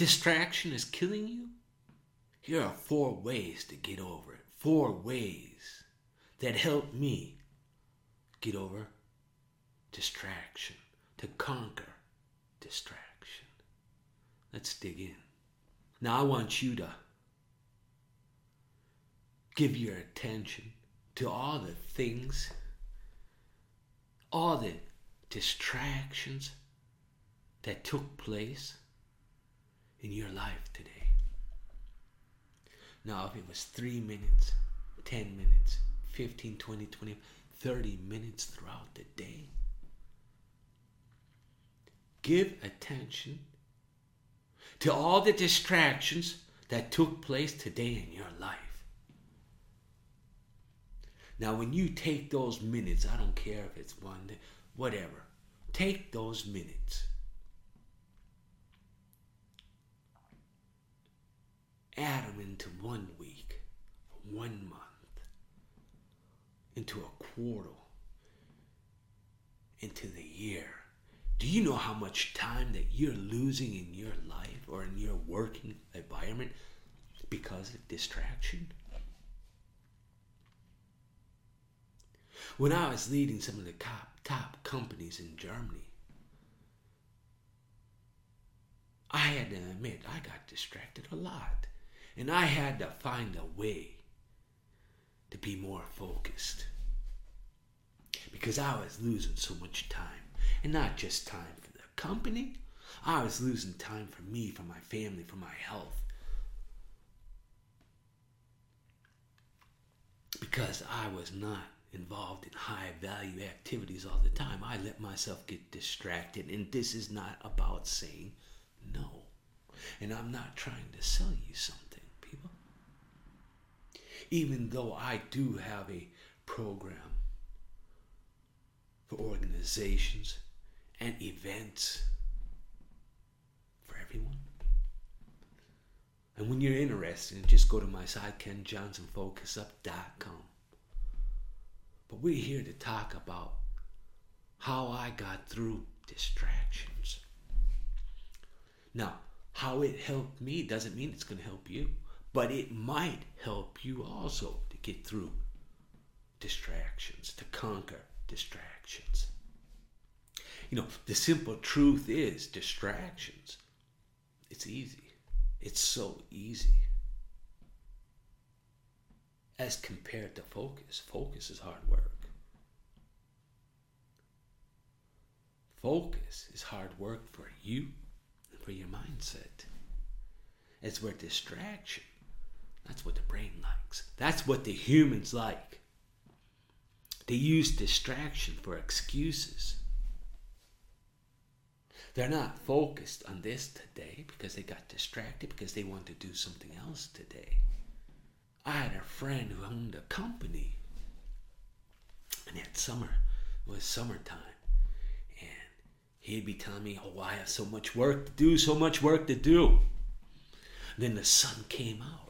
distraction is killing you, here are four ways to get over it. Four ways that help me get over distraction, to conquer distraction. Let's dig in. Now, I want you to give your attention to all the things, all the distractions that took place in your life today. Now, if it was three minutes, 10 minutes, 15, 20, 20, 30 minutes throughout the day, give attention to all the distractions that took place today in your life. Now, when you take those minutes, I don't care if it's one, whatever, take those minutes. Add them into one week, one month, into a quarter, into the year. Do you know how much time that you're losing in your life or in your working environment because of distraction? When I was leading some of the top, companies in Germany, I had to admit I got distracted a lot. And I had to find a way to be more focused. Because I was losing so much time. And not just time for the company, I was losing time for me, for my family, for my health. Because I was not involved in high value activities all the time. I let myself get distracted, and this is not about saying no. And I'm not trying to sell you something. Even though I do have a program for organizations and events for everyone. And when you're interested, just go to my site, kenjohnsonfocusup.com. But we're here to talk about how I got through distractions. Now, how it helped me doesn't mean it's going to help you, but it might help you also to get through distractions, to conquer distractions. You know, the simple truth is distractions. It's easy. It's so easy. As compared to focus, focus is hard work. Focus is hard work for you and for your mindset. It's where distraction, that's what the brain likes. That's what the humans like. They use distraction for excuses. They're not focused on this today because they got distracted because they want to do something else today. I had a friend who owned a company, and that summer it was summertime, and he'd be telling me, "Oh, I have so much work to do, so much work to do." then the sun came out,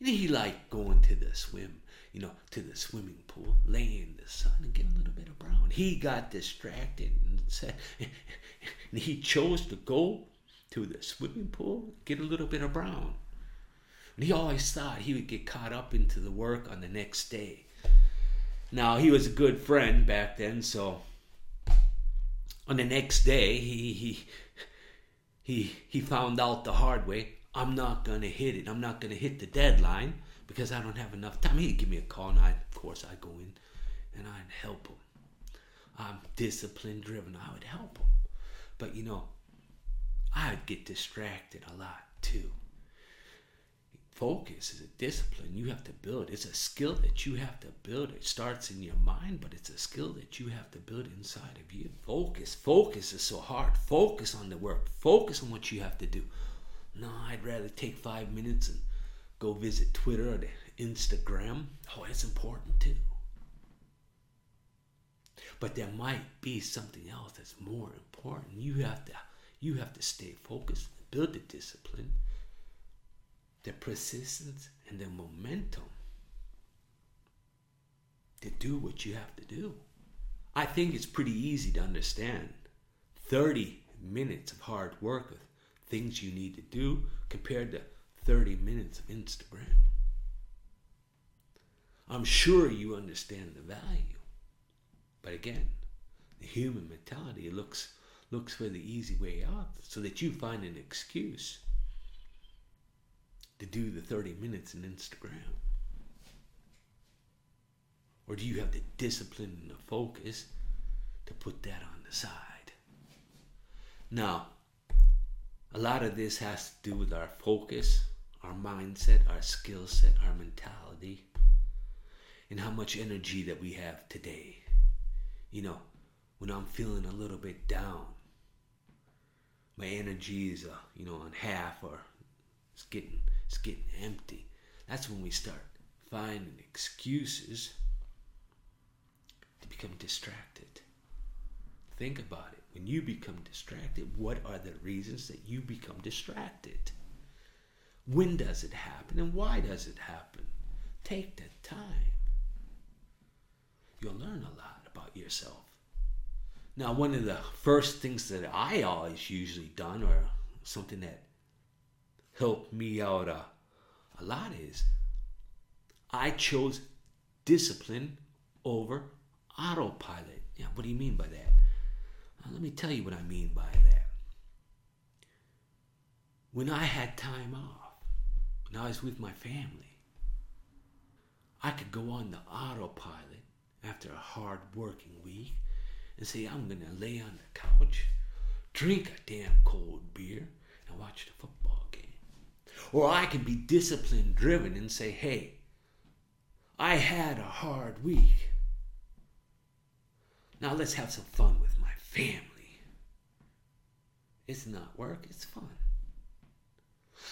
and he liked going to the swim, you know, to the swimming pool, lay in the sun and get a little bit of brown. He got distracted and said, and he chose to go to the swimming pool, get a little bit of brown. And he always thought he would get caught up into the work on the next day. Now, he was a good friend back then, so on the next day, he, he, he, he found out the hard way I'm not going to hit it. I'm not going to hit the deadline because I don't have enough time. He'd give me a call, and I, of course, I'd go in and I'd help him. I'm discipline driven. I would help him. But you know, I'd get distracted a lot too focus is a discipline you have to build. It's a skill that you have to build. It starts in your mind, but it's a skill that you have to build inside of you. Focus. Focus is so hard. Focus on the work. Focus on what you have to do. No, I'd rather take five minutes and go visit Twitter or Instagram. Oh, it's important too. But there might be something else that's more important. You have to you have to stay focused, build the discipline the persistence and the momentum to do what you have to do. I think it's pretty easy to understand 30 minutes of hard work with things you need to do compared to 30 minutes of Instagram. I'm sure you understand the value. But again, the human mentality looks looks for the easy way out so that you find an excuse to do the 30 minutes in Instagram. Or do you have the discipline and the focus to put that on the side? Now, a lot of this has to do with our focus, our mindset, our skill set, our mentality, and how much energy that we have today. You know, when I'm feeling a little bit down, my energy is, uh, you know, on half or it's getting, it's getting empty. That's when we start finding excuses to become distracted. Think about it. When you become distracted, what are the reasons that you become distracted? When does it happen and why does it happen? Take the time. You'll learn a lot about yourself. Now, one of the first things that I always usually done, or something that helped me out a, a lot, is I chose discipline over autopilot. Yeah, what do you mean by that? Let me tell you what I mean by that. When I had time off, when I was with my family, I could go on the autopilot after a hard working week and say, I'm going to lay on the couch, drink a damn cold beer, and watch the football game. Or I could be discipline driven and say, hey, I had a hard week. Now let's have some fun with my family. It's not work, it's fun.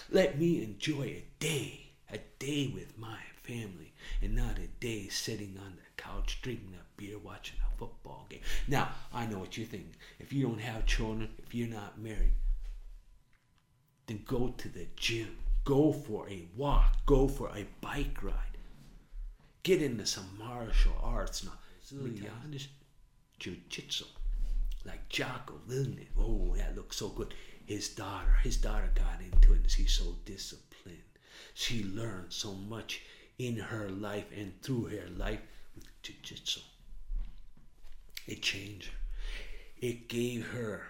Let me enjoy a day, a day with my family, and not a day sitting on the couch drinking a beer watching a football game. Now, I know what you think. If you don't have children, if you're not married, then go to the gym. Go for a walk. Go for a bike ride. Get into some martial arts. Now, jiu-jitsu like Jocko Willink. Oh, that looks so good. His daughter, his daughter got into it and she's so disciplined. She learned so much in her life and through her life with jiu-jitsu. It changed her. It gave her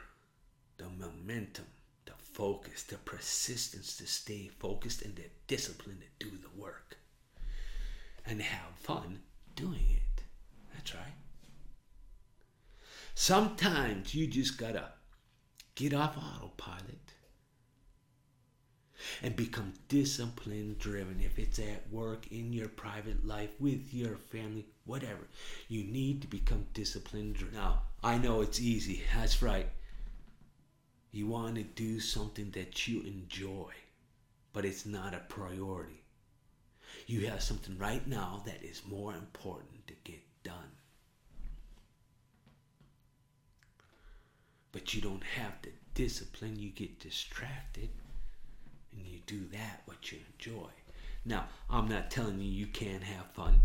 the momentum, the focus, the persistence to stay focused and the discipline to do the work and have fun doing it. That's right. Sometimes you just gotta get off autopilot and become discipline driven. If it's at work, in your private life, with your family, whatever, you need to become discipline driven. Now, I know it's easy. That's right. You want to do something that you enjoy, but it's not a priority. You have something right now that is more important to get done. But you don't have the discipline, you get distracted and you do that what you enjoy. Now, I'm not telling you you can't have fun.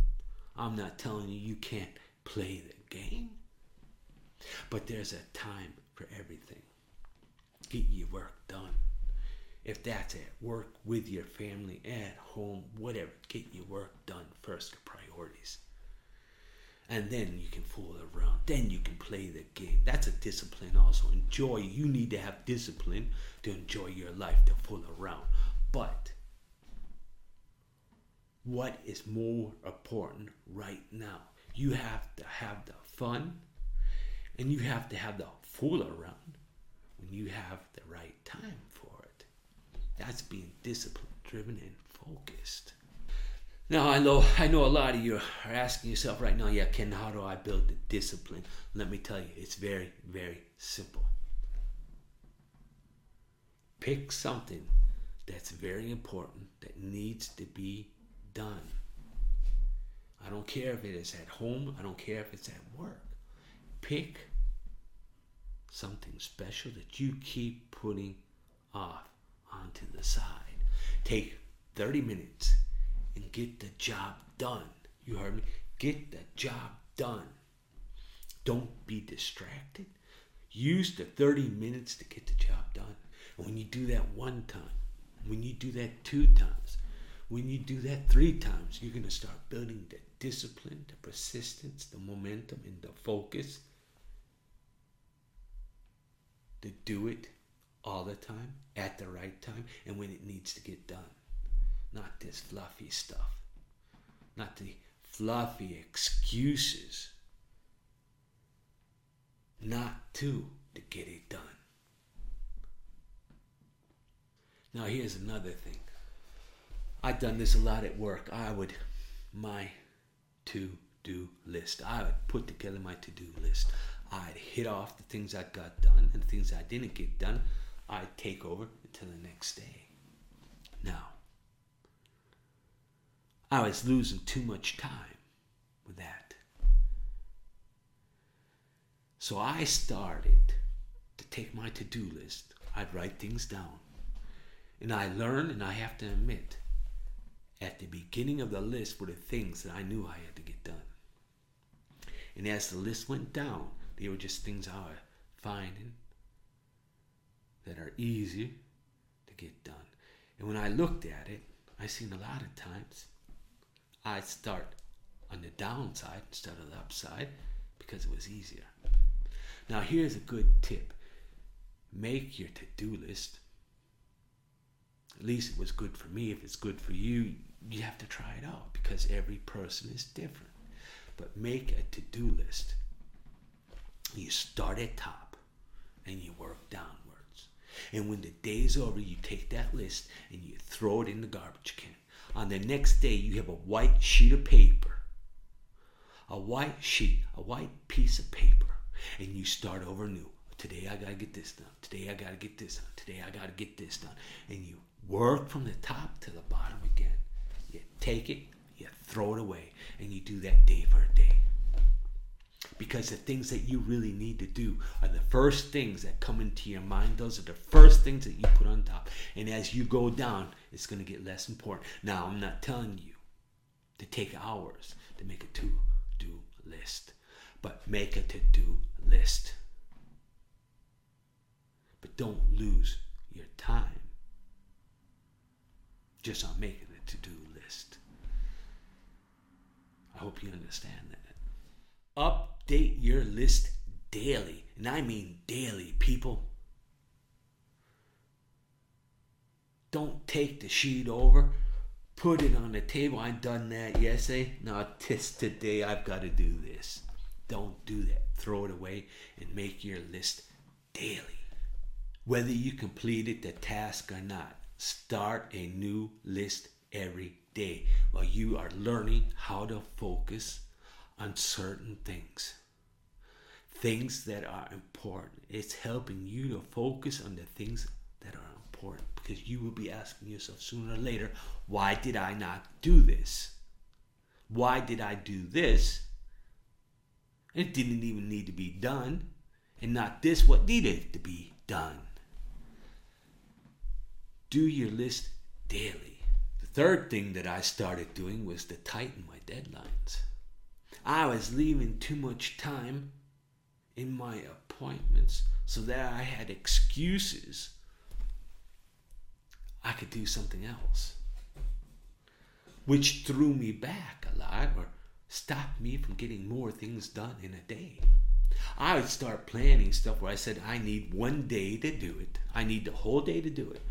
I'm not telling you you can't play the game. But there's a time for everything. Get your work done. If that's at work, with your family, at home, whatever, get your work done first, priorities and then you can fool around. Then you can play the game. That's a discipline also. Enjoy. You need to have discipline to enjoy your life, to fool around. But what is more important right now? You have to have the fun and you have to have the fool around when you have the right time for it. That's being discipline driven and focused. Now I know I know a lot of you are asking yourself right now, yeah, Ken, how do I build the discipline? Let me tell you, it's very, very simple. Pick something that's very important that needs to be done. I don't care if it is at home, I don't care if it's at work. Pick something special that you keep putting off onto the side. Take 30 minutes and get the job done. You heard me? Get the job done. Don't be distracted. Use the 30 minutes to get the job done. And when you do that one time, when you do that two times, when you do that three times, you're going to start building the discipline, the persistence, the momentum, and the focus to do it all the time, at the right time, and when it needs to get done. Not this fluffy stuff. Not the fluffy excuses not to to get it done. Now here's another thing. I've done this a lot at work. I would my to do list. I would put together my to do list. I'd hit off the things I got done and the things I didn't get done. I'd take over until the next day. Now, I was losing too much time with that. So I started to take my to do list. I'd write things down. And I learned, and I have to admit, at the beginning of the list were the things that I knew I had to get done. And as the list went down, they were just things I was finding that are easier to get done. And when I looked at it, I seen a lot of times I'd start on the downside instead of the upside because it was easier. Now, here's a good tip make your to do list. At least it was good for me. If it's good for you, you have to try it out because every person is different. But make a to do list. You start at top and you work downwards. And when the day's over, you take that list and you throw it in the garbage can. On the next day, you have a white sheet of paper. A white sheet, a white piece of paper. And you start over new. Today I gotta get this done. Today I gotta get this done. Today I gotta get this done. And you work from the top to the bottom again. You take it, you throw it away, and you do that day for a day. Because the things that you really need to do are the first things that come into your mind. Those are the first things that you put on top. And as you go down, it's going to get less important. Now, I'm not telling you to take hours to make a to do list, but make a to do list. But don't lose your time just on making a to do list. I hope you understand that. Update your list daily, and I mean daily, people. Don't take the sheet over, put it on the table. I done that yesterday. Now, this today, I've got to do this. Don't do that. Throw it away and make your list daily. Whether you completed the task or not, start a new list every day while you are learning how to focus on certain things. Things that are important. It's helping you to focus on the things that are important because you will be asking yourself sooner or later, why did I not do this? Why did I do this? It didn't even need to be done, and not this what needed to be done. Do your list daily. The third thing that I started doing was to tighten my deadlines. I was leaving too much time in my appointments so that I had excuses. I could do something else, which threw me back a lot or stopped me from getting more things done in a day. I would start planning stuff where I said, I need one day to do it. I need the whole day to do it.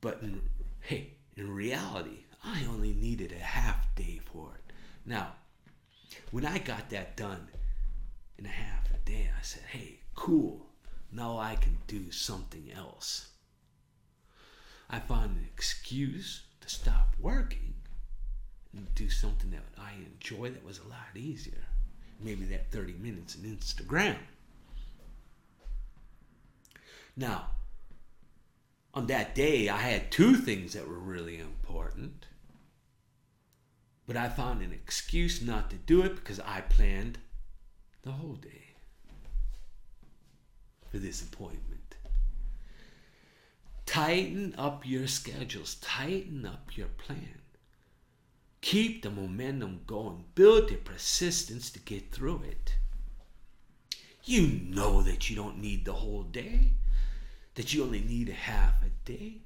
But in, hey, in reality, I only needed a half day for it. Now, when I got that done in a half a day, I said, hey, cool. Now I can do something else. I found an excuse to stop working and do something that I enjoy that was a lot easier. Maybe that 30 minutes in Instagram. Now, on that day, I had two things that were really important. But I found an excuse not to do it because I planned the whole day for this appointment. Tighten up your schedules, tighten up your plan. Keep the momentum going, build the persistence to get through it. You know that you don't need the whole day. that you only need a half a day,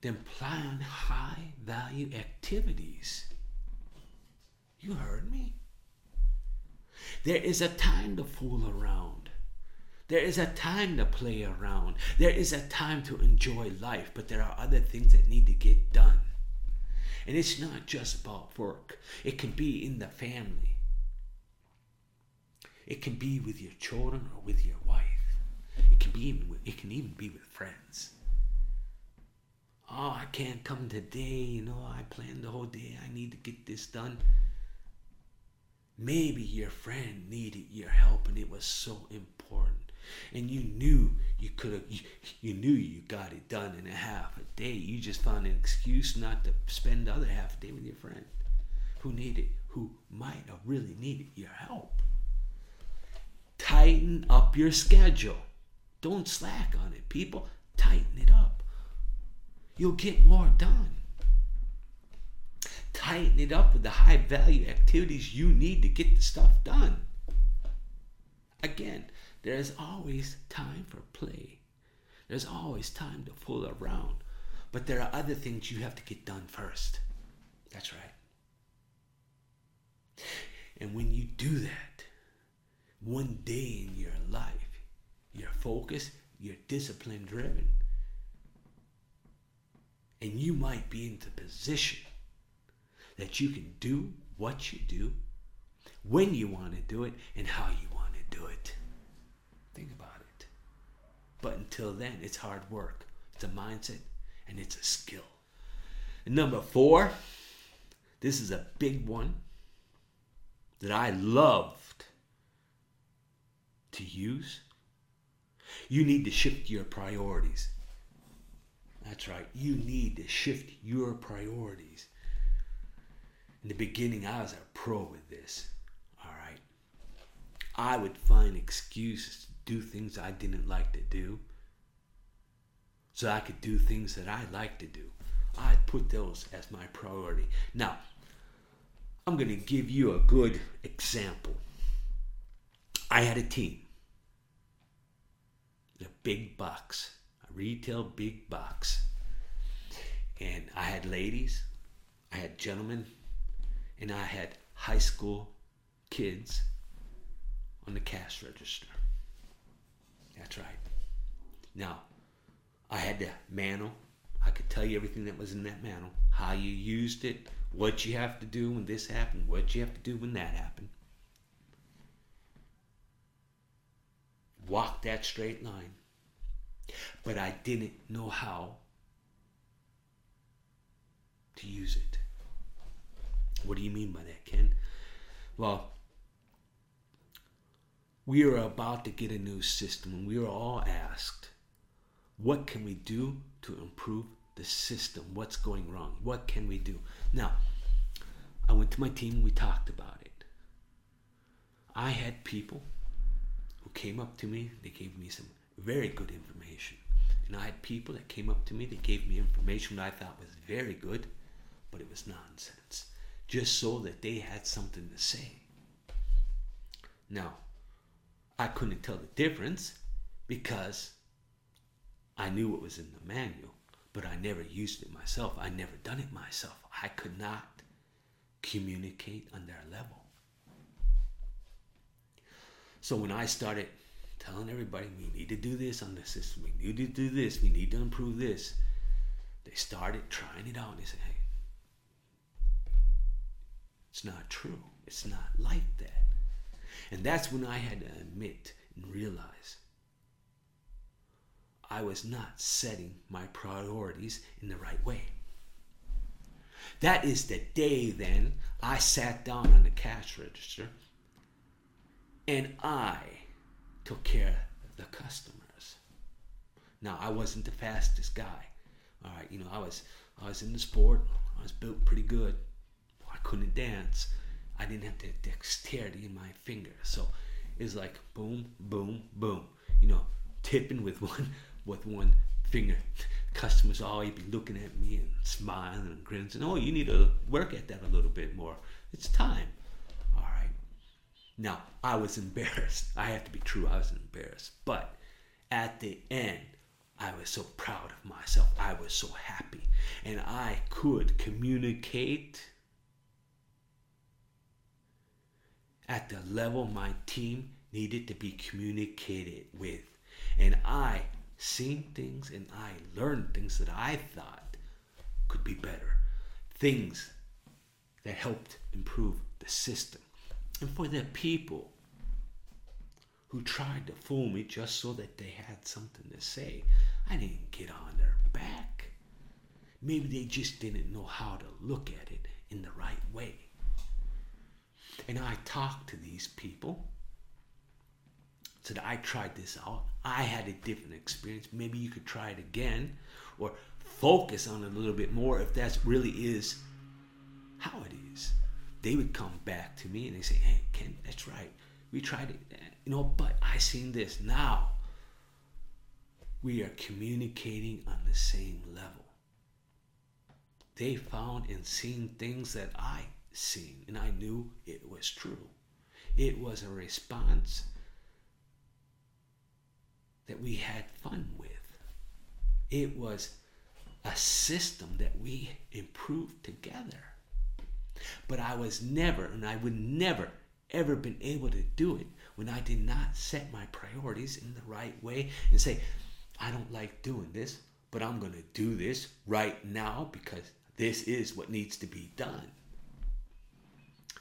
then plan high value activities. You heard me? There is a time to fool around. There is a time to play around. There is a time to enjoy life, but there are other things that need to get done. And it's not just about work, it can be in the family, it can be with your children or with your wife. It can be even with, it can even be with friends. Oh, I can't come today, you know, I planned the whole day. I need to get this done. Maybe your friend needed your help and it was so important. And you knew you could have you, you knew you got it done in a half a day. You just found an excuse not to spend the other half a day with your friend who needed who might have really needed your help. Tighten up your schedule. Don't slack on it, people. Tighten it up. You'll get more done. Tighten it up with the high value activities you need to get the stuff done. Again, there is always time for play. There's always time to fool around. But there are other things you have to get done first. That's right. And when you do that, one day in your life, you're focused, you're discipline driven, and you might be in the position that you can do what you do, when you want to do it, and how you want to do it. But until then, it's hard work, it's a mindset, and it's a skill. And number four, this is a big one that I loved to use. You need to shift your priorities. That's right. You need to shift your priorities. In the beginning, I was a pro with this. All right. I would find excuses to do things I didn't like to do so I could do things that I like to do. I'd put those as my priority. Now, I'm going to give you a good example. I had a team, a big box, a retail big box. And I had ladies, I had gentlemen, and I had high school kids on the cash register. That's right. Now, I had the manual. I could tell you everything that was in that manual, how you used it, what you have to do when this happened, what you have to do when that happened. Walk that straight line. But I didn't know how to use it. What do you mean by that, Ken? Well, we are about to get a new system, and we are all asked, what can we do to improve the system? What's going wrong? What can we do? Now, I went to my team, we talked about it. I had people who came up to me, they gave me some very good information. And I had people that came up to me, they gave me information that I thought was very good, but it was nonsense just so that they had something to say. Now, I couldn't tell the difference because I knew what was in the manual, but I never used it myself. I never done it myself. I could not communicate on their level. So when I started telling everybody we need to do this on the system, we need to do this, we need to improve this, they started trying it out and they said, hey, it's not true. It's not like that. And that's when I had to admit and realize I was not setting my priorities in the right way. That is the day then I sat down on the cash register and I took care of the customers. Now I wasn't the fastest guy. All right, you know, I was I was in the sport. I was built pretty good I couldn't dance, I didn't have the dexterity in my fingers. So it's like boom, boom, boom. You know, tipping with one with one finger. Customers always be looking at me and smiling and grinning. Oh, you need to work at that a little bit more. It's time. All right. Now I was embarrassed. I have to be true. I was embarrassed. But at the end, I was so proud of myself. I was so happy. And I could communicate at the level my team needed to be communicated with. And I seen things and I learned things that I thought could be better. Things that helped improve the system. And for the people who tried to fool me just so that they had something to say, I didn't get on their back. Maybe they just didn't know how to look at it in the right way. And I talked to these people. Said I tried this out. I had a different experience. Maybe you could try it again or focus on it a little bit more if that really is how it is. They would come back to me and they say, Hey, Ken, that's right. We tried it, eh, you know, but I seen this. Now we are communicating on the same level. They found and seen things that I seen, and I knew it was true. It was a response that we had fun with. It was a system that we improved together. But I was never, and I would never, ever been able to do it when I did not set my priorities in the right way and say, I don't like doing this, but I'm going to do this right now because this is what needs to be done.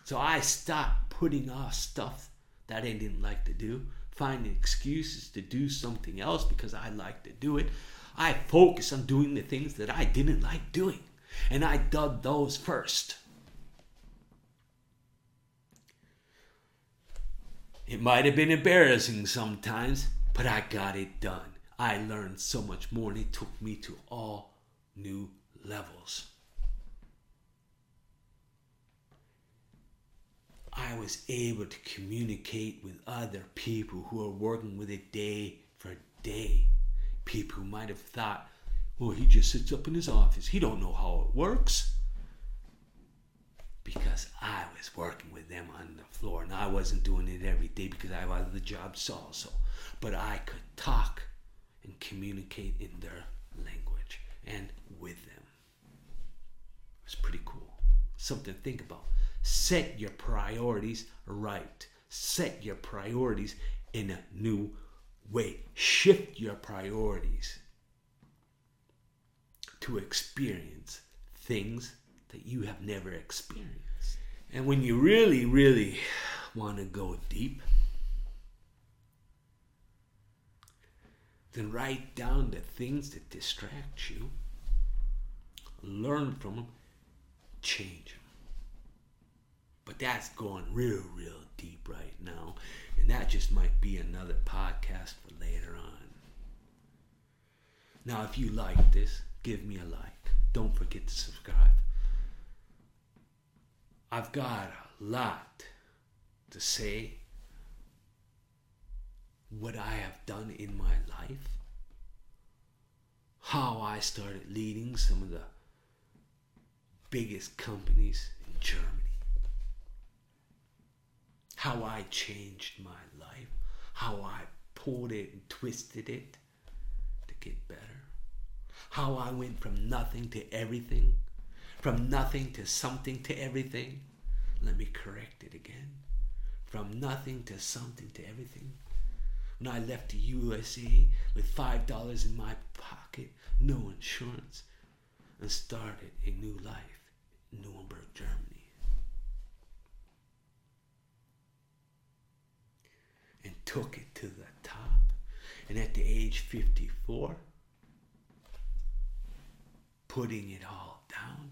So I stopped putting off stuff that I didn't like to do, finding excuses to do something else because I like to do it. I focused on doing the things that I didn't like doing, and I dug those first. It might have been embarrassing sometimes, but I got it done. I learned so much more, and it took me to all new levels. I was able to communicate with other people who are working with it day for day. People who might have thought, well, he just sits up in his office. He don't know how it works. Because I was working with them on the floor and I wasn't doing it every day because I was the job also. But I could talk and communicate in their language and with them. It's pretty cool. Something to think about. Set your priorities right. Set your priorities in a new way. Shift your priorities to experience things that you have never experienced. And when you really, really want to go deep, then write down the things that distract you, learn from them, change them. But that's going real, real deep right now. And that just might be another podcast for later on. Now, if you like this, give me a like. Don't forget to subscribe. I've got a lot to say what I have done in my life, how I started leading some of the biggest companies in Germany, how I changed my life, how I pulled it and twisted it to get better, how I went from nothing to everything, from nothing to something to everything. Let me correct it again. From nothing to something to everything when I left the USA with five dollars in my pocket, no insurance, and started a new life in Nuremberg, Germany. Took it to the top. And at the age 54, putting it all down,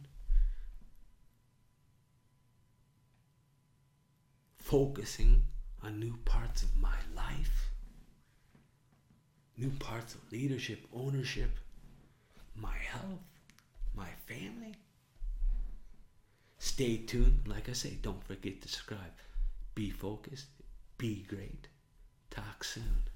focusing on new parts of my life new parts of leadership, ownership, my health, my family. Stay tuned. Like I say, don't forget to subscribe. Be focused. Be great. Talk soon.